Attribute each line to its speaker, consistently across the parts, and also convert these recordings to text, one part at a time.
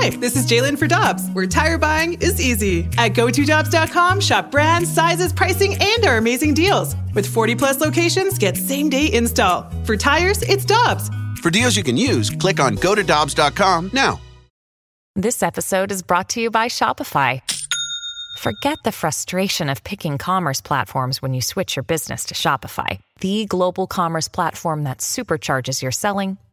Speaker 1: Hi, this is Jalen for Dobbs, where tire buying is easy. At GoToDobbs.com, shop brands, sizes, pricing, and our amazing deals. With 40 plus locations, get same day install. For tires, it's Dobbs.
Speaker 2: For deals you can use, click on GoToDobbs.com now.
Speaker 3: This episode is brought to you by Shopify. Forget the frustration of picking commerce platforms when you switch your business to Shopify, the global commerce platform that supercharges your selling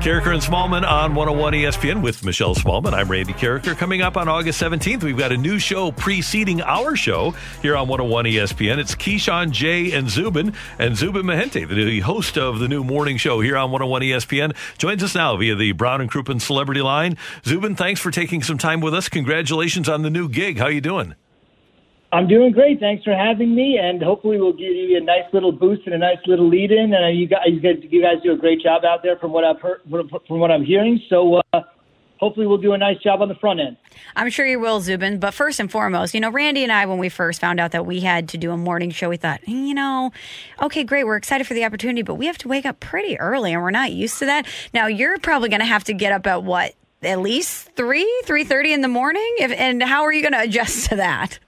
Speaker 4: Karraker and Smallmon on 101 ESPN with Michelle Smallmon. I'm Randy Karraker. Coming up on August 17th, we've got a new show preceding our show here on 101 ESPN. It's Keyshawn, Jay, and Zubin. And Zubin Mehenti, the host of the new morning show here on 101 ESPN, joins us now via the Brown and Crouppen Celebrity Line. Zubin, thanks for taking some time with us. Congratulations on the new gig. How are you doing?
Speaker 5: I'm doing great. Thanks for having me, and hopefully we'll give you a nice little boost and a nice little lead in. And you guys, you guys do a great job out there from what I've heard, from what I'm hearing. So uh, hopefully we'll do a nice job on the front end.
Speaker 6: I'm sure you will, Zubin. But first and foremost, you know, Randy and I, when we first found out that we had to do a morning show, we thought, you know, okay, great, we're excited for the opportunity, but we have to wake up pretty early, and we're not used to that. Now you're probably going to have to get up at what? At least three, three thirty in the morning, if, and how are you going to adjust to that?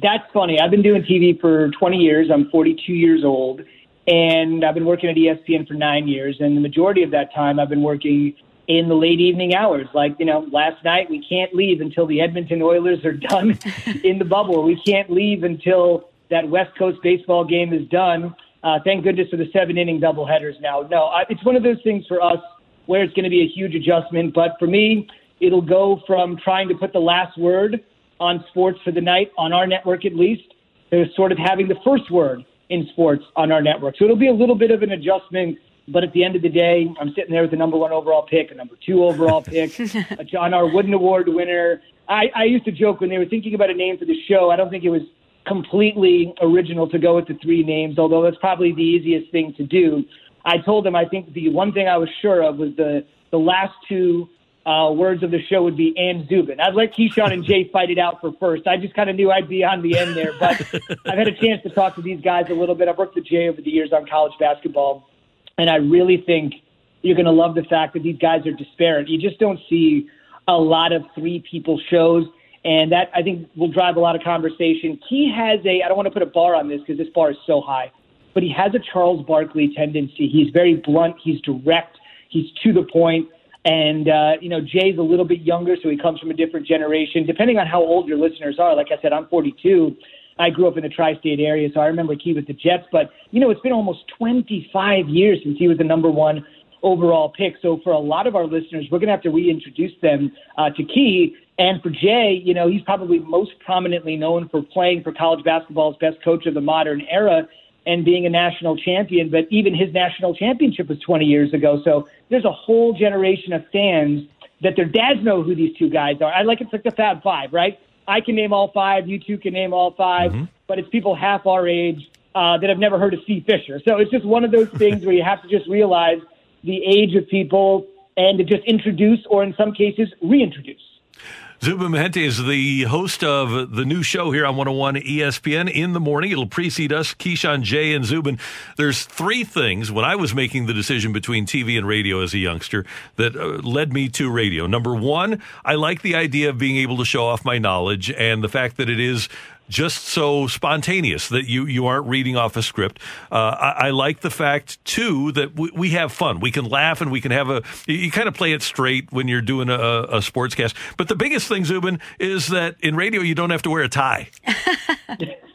Speaker 5: That's funny. I've been doing TV for 20 years. I'm 42 years old, and I've been working at ESPN for nine years. And the majority of that time, I've been working in the late evening hours. Like, you know, last night, we can't leave until the Edmonton Oilers are done in the bubble. We can't leave until that West Coast baseball game is done. Uh, thank goodness for the seven inning doubleheaders now. No, I, it's one of those things for us where it's going to be a huge adjustment. But for me, it'll go from trying to put the last word on sports for the night, on our network at least, to sort of having the first word in sports on our network. So it'll be a little bit of an adjustment. But at the end of the day, I'm sitting there with the number one overall pick, a number two overall pick, a John R. Wooden Award winner. I, I used to joke when they were thinking about a name for the show. I don't think it was completely original to go with the three names, although that's probably the easiest thing to do. I told them I think the one thing I was sure of was the the last two uh, words of the show would be and Zubin. I'd let Keyshawn and Jay fight it out for first. I just kind of knew I'd be on the end there, but I've had a chance to talk to these guys a little bit. I've worked with Jay over the years on college basketball, and I really think you're going to love the fact that these guys are disparate. You just don't see a lot of three people shows, and that I think will drive a lot of conversation. He has a, I don't want to put a bar on this because this bar is so high, but he has a Charles Barkley tendency. He's very blunt, he's direct, he's to the point and, uh, you know, Jay's a little bit younger, so he comes from a different generation. Depending on how old your listeners are, like I said, I'm 42. I grew up in the tri state area, so I remember Key with the Jets. But, you know, it's been almost 25 years since he was the number one overall pick. So for a lot of our listeners, we're going to have to reintroduce them uh, to Key. And for Jay, you know, he's probably most prominently known for playing for college basketball's best coach of the modern era and being a national champion, but even his national championship was 20 years ago. So there's a whole generation of fans that their dads know who these two guys are. I like it's like the Fab Five, right? I can name all five. You two can name all 5 mm-hmm. but it's people half our age uh, that have never heard of Steve Fisher. So it's just one of those things where you have to just realize the age of people and to just introduce, or in some cases, reintroduce.
Speaker 4: Zubin Mehenti is the host of the new show here on 101 ESPN in the morning. It'll precede us, Keyshawn, Jay, and Zubin. There's three things when I was making the decision between TV and radio as a youngster that uh, led me to radio. Number one, I like the idea of being able to show off my knowledge and the fact that it is just so spontaneous that you you aren't reading off a script. Uh, I, I, like the fact too that we, we, have fun. We can laugh and we can have a. You kind of play it straight when you're doing a, a sportscast. But the biggest thing, Zubin, is that in radio you don't have to wear a tie.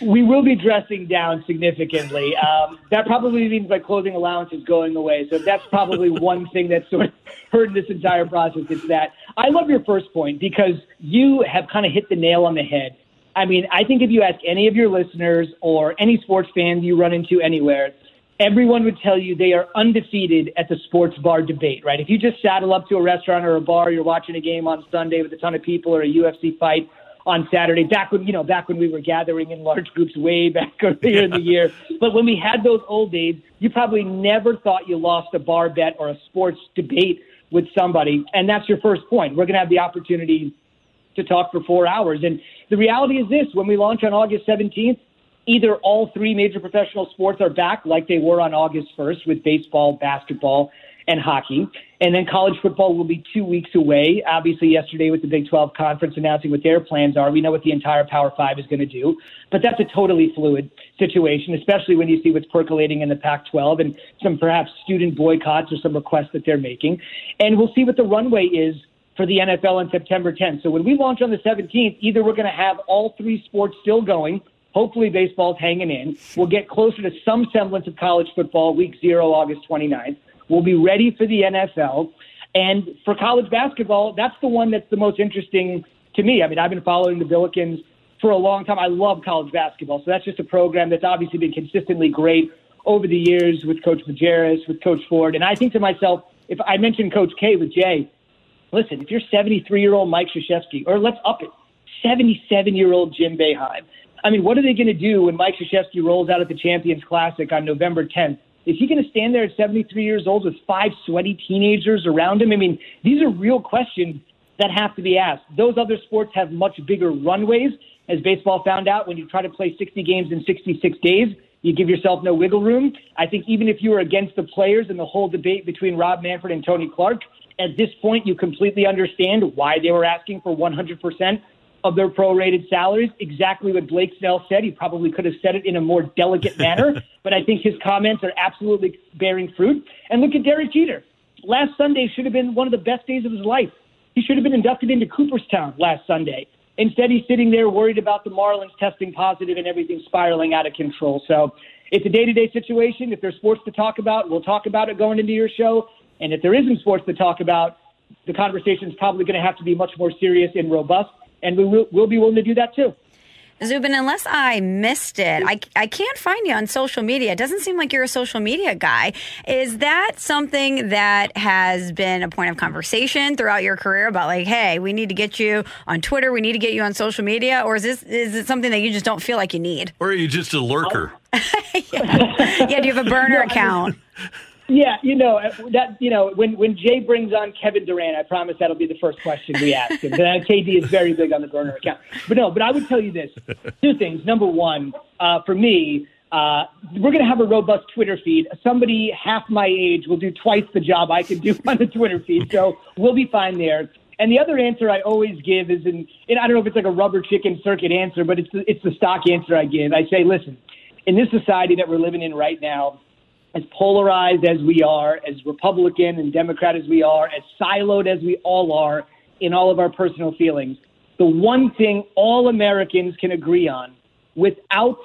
Speaker 5: we will be dressing down significantly. Um, that probably means my clothing allowance is going away. So that's probably one thing that's sort of hurt this entire process. It's that I love your first point because you have kind of hit the nail on the head. I mean, I think if you ask any of your listeners or any sports fan you run into anywhere, everyone would tell you they are undefeated at the sports bar debate, right? If you just saddle up to a restaurant or a bar, you're watching a game on Sunday with a ton of people or a UFC fight on Saturday. Back when you know, back when we were gathering in large groups, way back earlier in the year. But when we had those old days, you probably never thought you lost a bar bet or a sports debate with somebody, and that's your first point. We're going to have the opportunity to talk for four hours, and the reality is this: when we launch on August 17th, either all three major professional sports are back, like they were on August 1st, with baseball, basketball and hockey. And then college football will be two weeks away. Obviously, yesterday with the Big 12 conference announcing what their plans are, we know what the entire Power Five is going to do. But that's a totally fluid situation, especially when you see what's percolating in the Pac 12 and some perhaps student boycotts or some requests that they're making. And we'll see what the runway is for the NFL on September 10th. So when we launch on the 17th, either we're going to have all three sports still going. Hopefully, baseball's hanging in. We'll get closer to some semblance of college football week zero, August 29th. We'll be ready for the NFL. And for college basketball, that's the one that's the most interesting to me. I mean, I've been following the Billikens for a long time. I love college basketball. So that's just a program that's obviously been consistently great over the years with Coach Majerus, with Coach Ford. And I think to myself, if I mentioned Coach K with Jay, listen, if you're 73 year old Mike Krzyzewski, or let's up it, 77 year old Jim Boeheim. I mean, what are they going to do when Mike Krzyzewski rolls out at the Champions Classic on November 10th? Is he going to stand there at 73 years old with five sweaty teenagers around him? I mean, these are real questions that have to be asked. Those other sports have much bigger runways, as baseball found out when you try to play 60 games in 66 days. You give yourself no wiggle room. I think even if you were against the players and the whole debate between Rob Manfred and Tony Clark, at this point you completely understand why they were asking for 100% of their prorated salaries. Exactly what Blake Snell said. He probably could have said it in a more delicate manner, but I think his comments are absolutely bearing fruit. And look at Derek Jeter. Last Sunday should have been one of the best days of his life. He should have been inducted into Cooperstown last Sunday. Instead, he's sitting there worried about the Marlins testing positive and everything spiraling out of control. So it's a day to day situation. If there's sports to talk about, we'll talk about it going into your show. And if there isn't sports to talk about, the conversation is probably going to have to be much more serious and robust and we will we'll be willing to do that too.
Speaker 6: Zubin, unless I missed it, I, I can't find you on social media. It doesn't seem like you're a social media guy. Is that something that has been a point of conversation throughout your career about like, hey, we need to get you on Twitter, we need to get you on social media, or is this is it something that you just don't feel like you need?
Speaker 4: Or are you just a lurker? Oh.
Speaker 6: yeah. yeah, do you have a burner account?
Speaker 5: Yeah, you know uh, that. You know when when Jay brings on Kevin Durant, I promise that'll be the first question we ask him. KD is very big on the burner account. But no, but I would tell you this: two things. Number one, uh, for me, uh, we're going to have a robust Twitter feed. Somebody half my age will do twice the job I can do on the Twitter feed, so we'll be fine there. And the other answer I always give is, and I don't know if it's like a rubber chicken circuit answer, but it's the, it's the stock answer I give. I say, listen, in this society that we're living in right now as polarized as we are, as Republican and Democrat as we are, as siloed as we all are in all of our personal feelings, the one thing all Americans can agree on without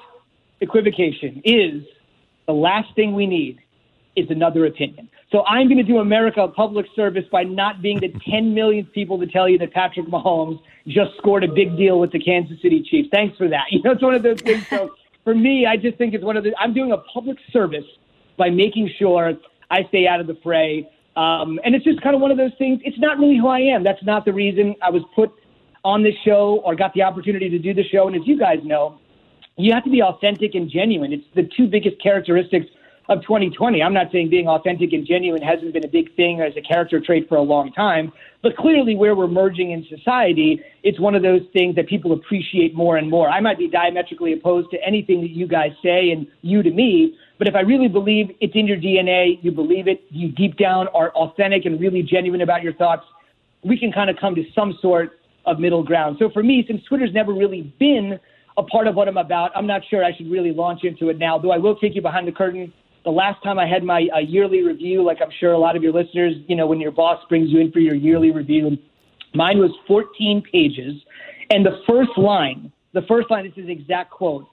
Speaker 5: equivocation is the last thing we need is another opinion. So I'm going to do America a public service by not being the 10 millionth people to tell you that Patrick Mahomes just scored a big deal with the Kansas City Chiefs. Thanks for that. You know, it's one of those things. So for me, I just think it's one of the, I'm doing a public service by making sure I stay out of the fray. Um, and it's just kind of one of those things. It's not really who I am. That's not the reason I was put on this show or got the opportunity to do the show. And as you guys know, you have to be authentic and genuine. It's the two biggest characteristics of 2020. I'm not saying being authentic and genuine hasn't been a big thing as a character trait for a long time, but clearly where we're merging in society, it's one of those things that people appreciate more and more. I might be diametrically opposed to anything that you guys say and you to me, but if I really believe it's in your DNA, you believe it, you deep down are authentic and really genuine about your thoughts, we can kind of come to some sort of middle ground. So for me, since Twitter's never really been a part of what I'm about, I'm not sure I should really launch into it now, though I will take you behind the curtain. The last time I had my uh, yearly review, like I'm sure a lot of your listeners, you know, when your boss brings you in for your yearly review, mine was 14 pages. And the first line, the first line, this is exact quote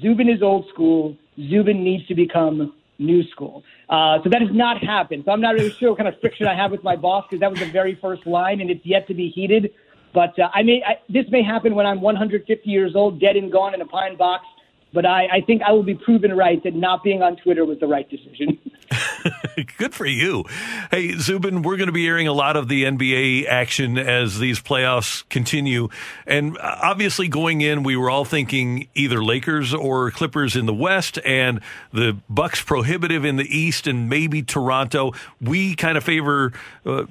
Speaker 5: Zubin is old school. Zubin needs to become new school. Uh, so that has not happened. So I'm not really sure what kind of friction I have with my boss because that was the very first line and it's yet to be heated. But uh, I may I, this may happen when I'm 150 years old, dead and gone in a pine box. But I, I think I will be proven right that not being on Twitter was the right decision.
Speaker 4: Good for you. Hey, Zubin, we're going to be airing a lot of the NBA action as these playoffs continue. And obviously, going in, we were all thinking either Lakers or Clippers in the West and the Bucks prohibitive in the East and maybe Toronto. We kind of favor. Uh,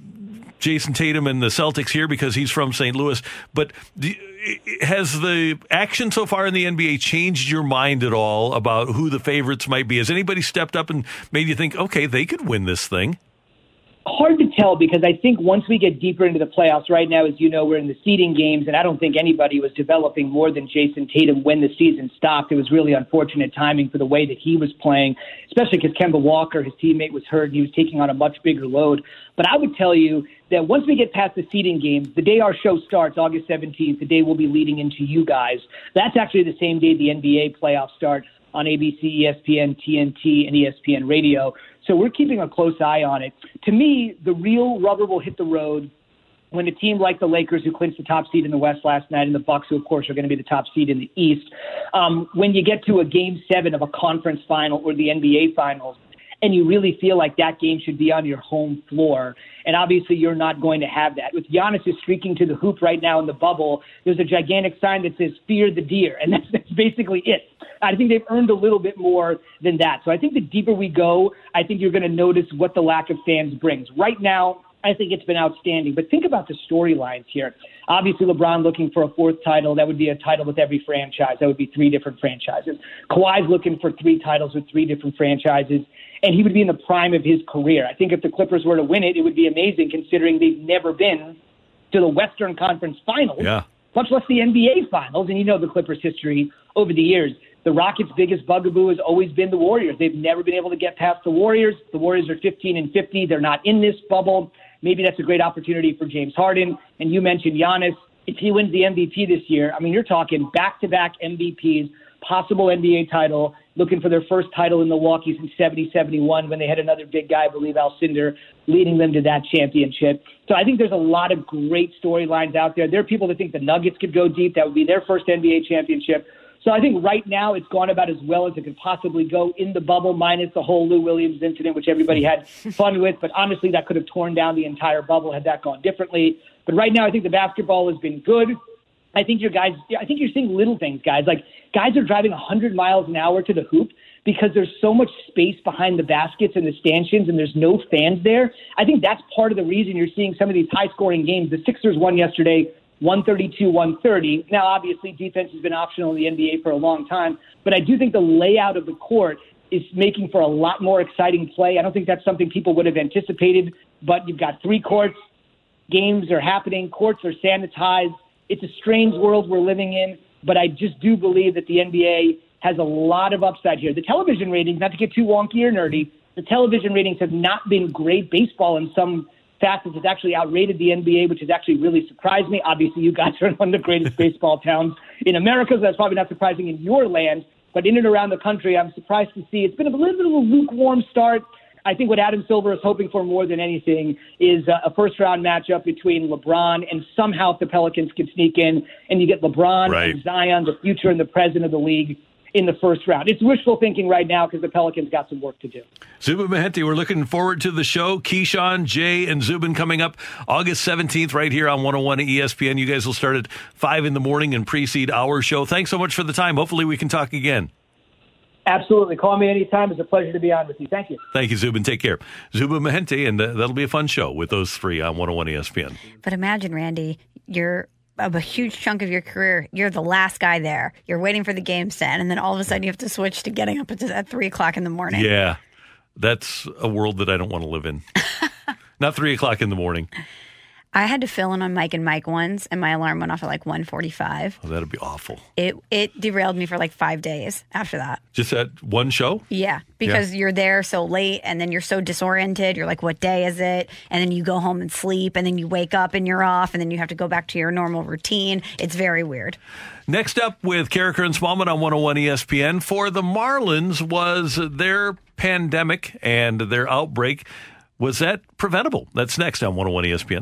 Speaker 4: Jayson Tatum and the Celtics here because he's from St. Louis. But has the action so far in the NBA changed your mind at all about who the favorites might be? Has anybody stepped up and made you think, okay, they could win this thing?
Speaker 5: Hard to tell because I think once we get deeper into the playoffs, right now, as you know, we're in the seeding games, and I don't think anybody was developing more than Jayson Tatum when the season stopped. It was really unfortunate timing for the way that he was playing, especially because Kemba Walker, his teammate, was hurt and he was taking on a much bigger load. But I would tell you that once we get past the seeding games, the day our show starts, August 17th, the day we'll be leading into you guys, that's actually the same day the NBA playoffs start on ABC, ESPN, TNT, and ESPN Radio. So we're keeping a close eye on it. To me, the real rubber will hit the road when a team like the Lakers, who clinched the top seed in the West last night, and the Bucks, who of course are going to be the top seed in the East, um, when you get to a Game Seven of a conference final or the NBA Finals, and you really feel like that game should be on your home floor. And obviously, you're not going to have that. With Giannis is streaking to the hoop right now in the bubble, there's a gigantic sign that says "Fear the Deer," and that's, that's basically it. I think they've earned a little bit more than that. So I think the deeper we go, I think you're going to notice what the lack of fans brings. Right now, I think it's been outstanding. But think about the storylines here. Obviously, LeBron looking for a fourth title. That would be a title with every franchise. That would be three different franchises. Kawhi's looking for three titles with three different franchises. And he would be in the prime of his career. I think if the Clippers were to win it, it would be amazing considering they've never been to the Western Conference Finals,
Speaker 4: yeah.
Speaker 5: much less the NBA Finals. And you know the Clippers' history over the years. The Rockets' biggest bugaboo has always been the Warriors. They've never been able to get past the Warriors. The Warriors are 15 and 50. They're not in this bubble. Maybe that's a great opportunity for James Harden. And you mentioned Giannis. If he wins the MVP this year, I mean, you're talking back to back MVPs, possible NBA title, looking for their first title in Milwaukee since 70 71 when they had another big guy, I believe Alcindor, leading them to that championship. So I think there's a lot of great storylines out there. There are people that think the Nuggets could go deep. That would be their first NBA championship. So I think right now it's gone about as well as it could possibly go in the bubble, minus the whole Lou Williams incident, which everybody had fun with. But honestly, that could have torn down the entire bubble had that gone differently. But right now, I think the basketball has been good. I think your guys, I think you're seeing little things, guys. Like guys are driving 100 miles an hour to the hoop because there's so much space behind the baskets and the stanchions and there's no fans there. I think that's part of the reason you're seeing some of these high scoring games. The Sixers won yesterday 132 130. Now, obviously, defense has been optional in the NBA for a long time, but I do think the layout of the court is making for a lot more exciting play. I don't think that's something people would have anticipated, but you've got three courts, games are happening, courts are sanitized. It's a strange world we're living in, but I just do believe that the NBA has a lot of upside here. The television ratings, not to get too wonky or nerdy, the television ratings have not been great. Baseball in some facets has actually outrated the NBA, which has actually really surprised me. Obviously, you guys are one of the greatest baseball towns in America, so that's probably not surprising in your land. But in and around the country, I'm surprised to see it's been a little bit of a lukewarm start. I think what Adam Silver is hoping for more than anything is a first round matchup between LeBron and somehow if the Pelicans can sneak in and you get LeBron
Speaker 4: right.
Speaker 5: and Zion, the future and the present of the league in the first round. It's wishful thinking right now because the Pelicans got some work to do.
Speaker 4: Zubin Mehenti, we're looking forward to the show. Keyshawn, Jay, and Zubin coming up August 17th right here on 101 ESPN. You guys will start at 5 in the morning and precede our show. Thanks so much for the time. Hopefully we can talk again.
Speaker 5: Absolutely. Call me anytime. It's a pleasure to be on with you. Thank you.
Speaker 4: Thank you, Zubin. Take care. Zubin Mehenti, and uh, that'll be a fun show with those three on 101 ESPN.
Speaker 6: But imagine, Randy, you're of a huge chunk of your career, you're the last guy there. You're waiting for the game set, and then all of a sudden you have to switch to getting up at, at three o'clock in the morning.
Speaker 4: Yeah, that's a world that I don't want to live in. Not three o'clock in the morning.
Speaker 6: I had to fill in on Mike and Mike once, and my alarm went off at like 1.45.
Speaker 4: Oh, that'd be awful.
Speaker 6: It it derailed me for like five days after that.
Speaker 4: Just that one show?
Speaker 6: Yeah, because yeah. you're there so late, and then you're so disoriented. You're like, "What day is it?" And then you go home and sleep, and then you wake up and you're off, and then you have to go back to your normal routine. It's very weird.
Speaker 4: Next up with Karraker and Smallmon on 101 ESPN for the Marlins was their pandemic and their outbreak. Was that preventable? That's next on 101 ESPN.